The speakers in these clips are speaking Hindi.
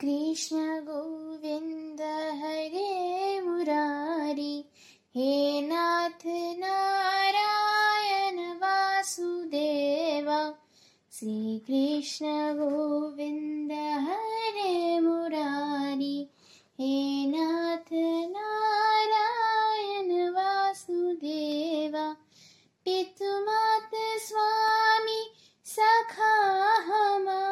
कृष्ण गोविन्द हरे मुरारी, हे नाथ नारायण वासुदेव, श्रीकृष्ण गोविन्द हरे मुरारी, हे नाथ नारायण वासुदेव, पितुमात स्वामी सखा हमारे।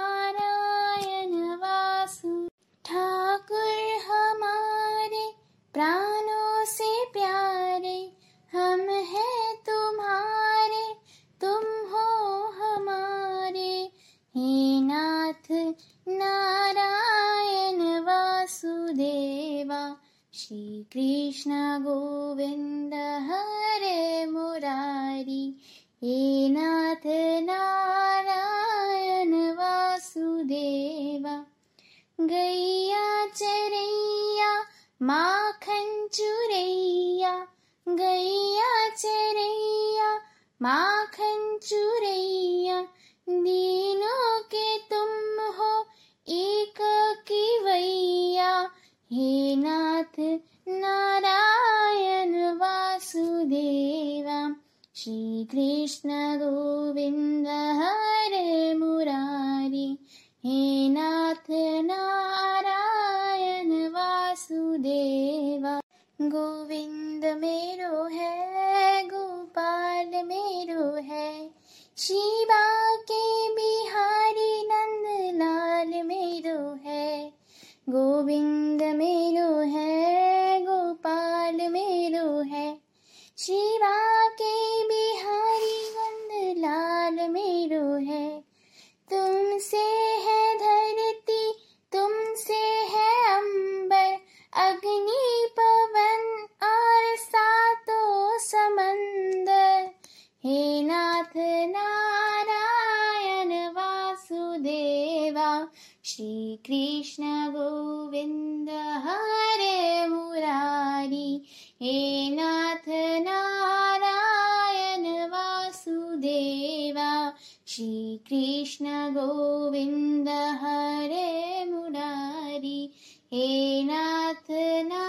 वासुदेवा श्री कृष्ण गोविन्द हरे मुरारी। हे नाथ नारायण वासुदेवा। गैया चरैया माखन चुरैया गैया चरैया माखन चुरैया दीनों नाथ नारायण वासुदेवा। श्री कृष्ण गोविन्द हरे मुरारी। हे नाथ नारायण वासुदेवा। गोविंद मेरो है, गोपाल मेरो है। शिवा गोपाल मेरो है। शिवा के बिहारी वंद लाल मेरो है। तुमसे है धरती, तुमसे है अंबर, अग्नि श्री कृष्ण गोविन्द हरे मुरारी हे नाथ नारायण वासुदेवा श्री कृष्ण गोविन्द हरे मुरारी हे नाथ ना